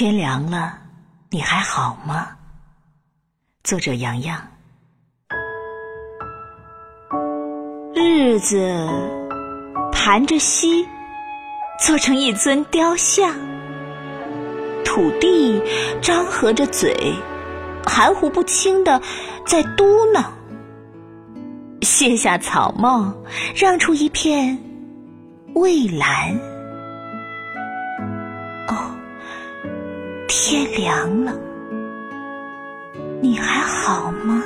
天凉了，你还好吗？作者：洋洋。日子盘着膝，做成一尊雕像；土地张合着嘴，含糊不清的在嘟囔。卸下草帽，让出一片蔚蓝。天凉了，你还好吗？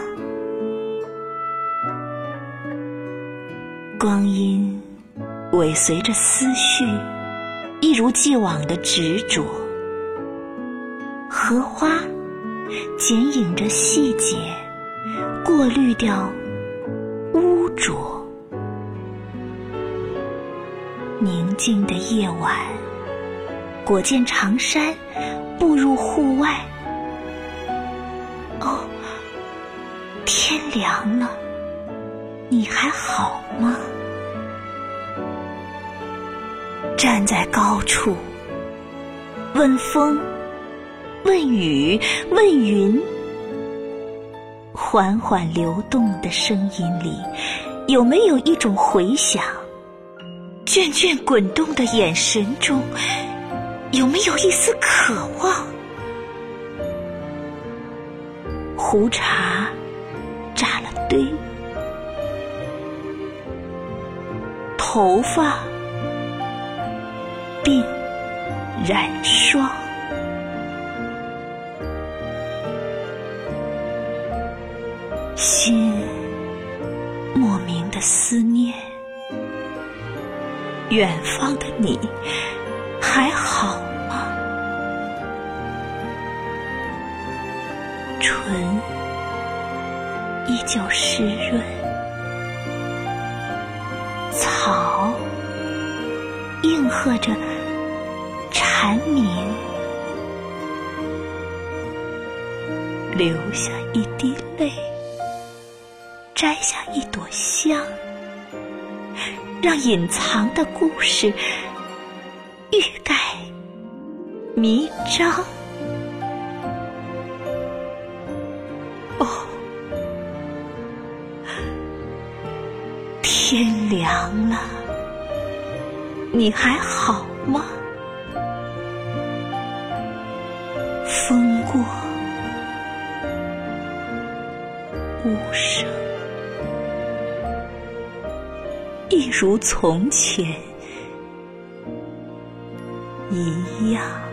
光阴尾随着思绪，一如既往的执着。荷花剪影着细节，过滤掉污浊。宁静的夜晚，裹件长衫。步入户外，哦，天凉了，你还好吗？站在高处，问风，问雨，问云，缓缓流动的声音里，有没有一种回响？卷卷滚动的眼神中。有没有一丝渴望？胡茬扎了堆，头发鬓染霜，心莫名的思念，远方的你。还好吗？唇依旧湿润，草应和着蝉鸣，流下一滴泪，摘下一朵香，让隐藏的故事。欲盖弥彰。哦，天凉了，你还好吗？风过，无声，一如从前。一样。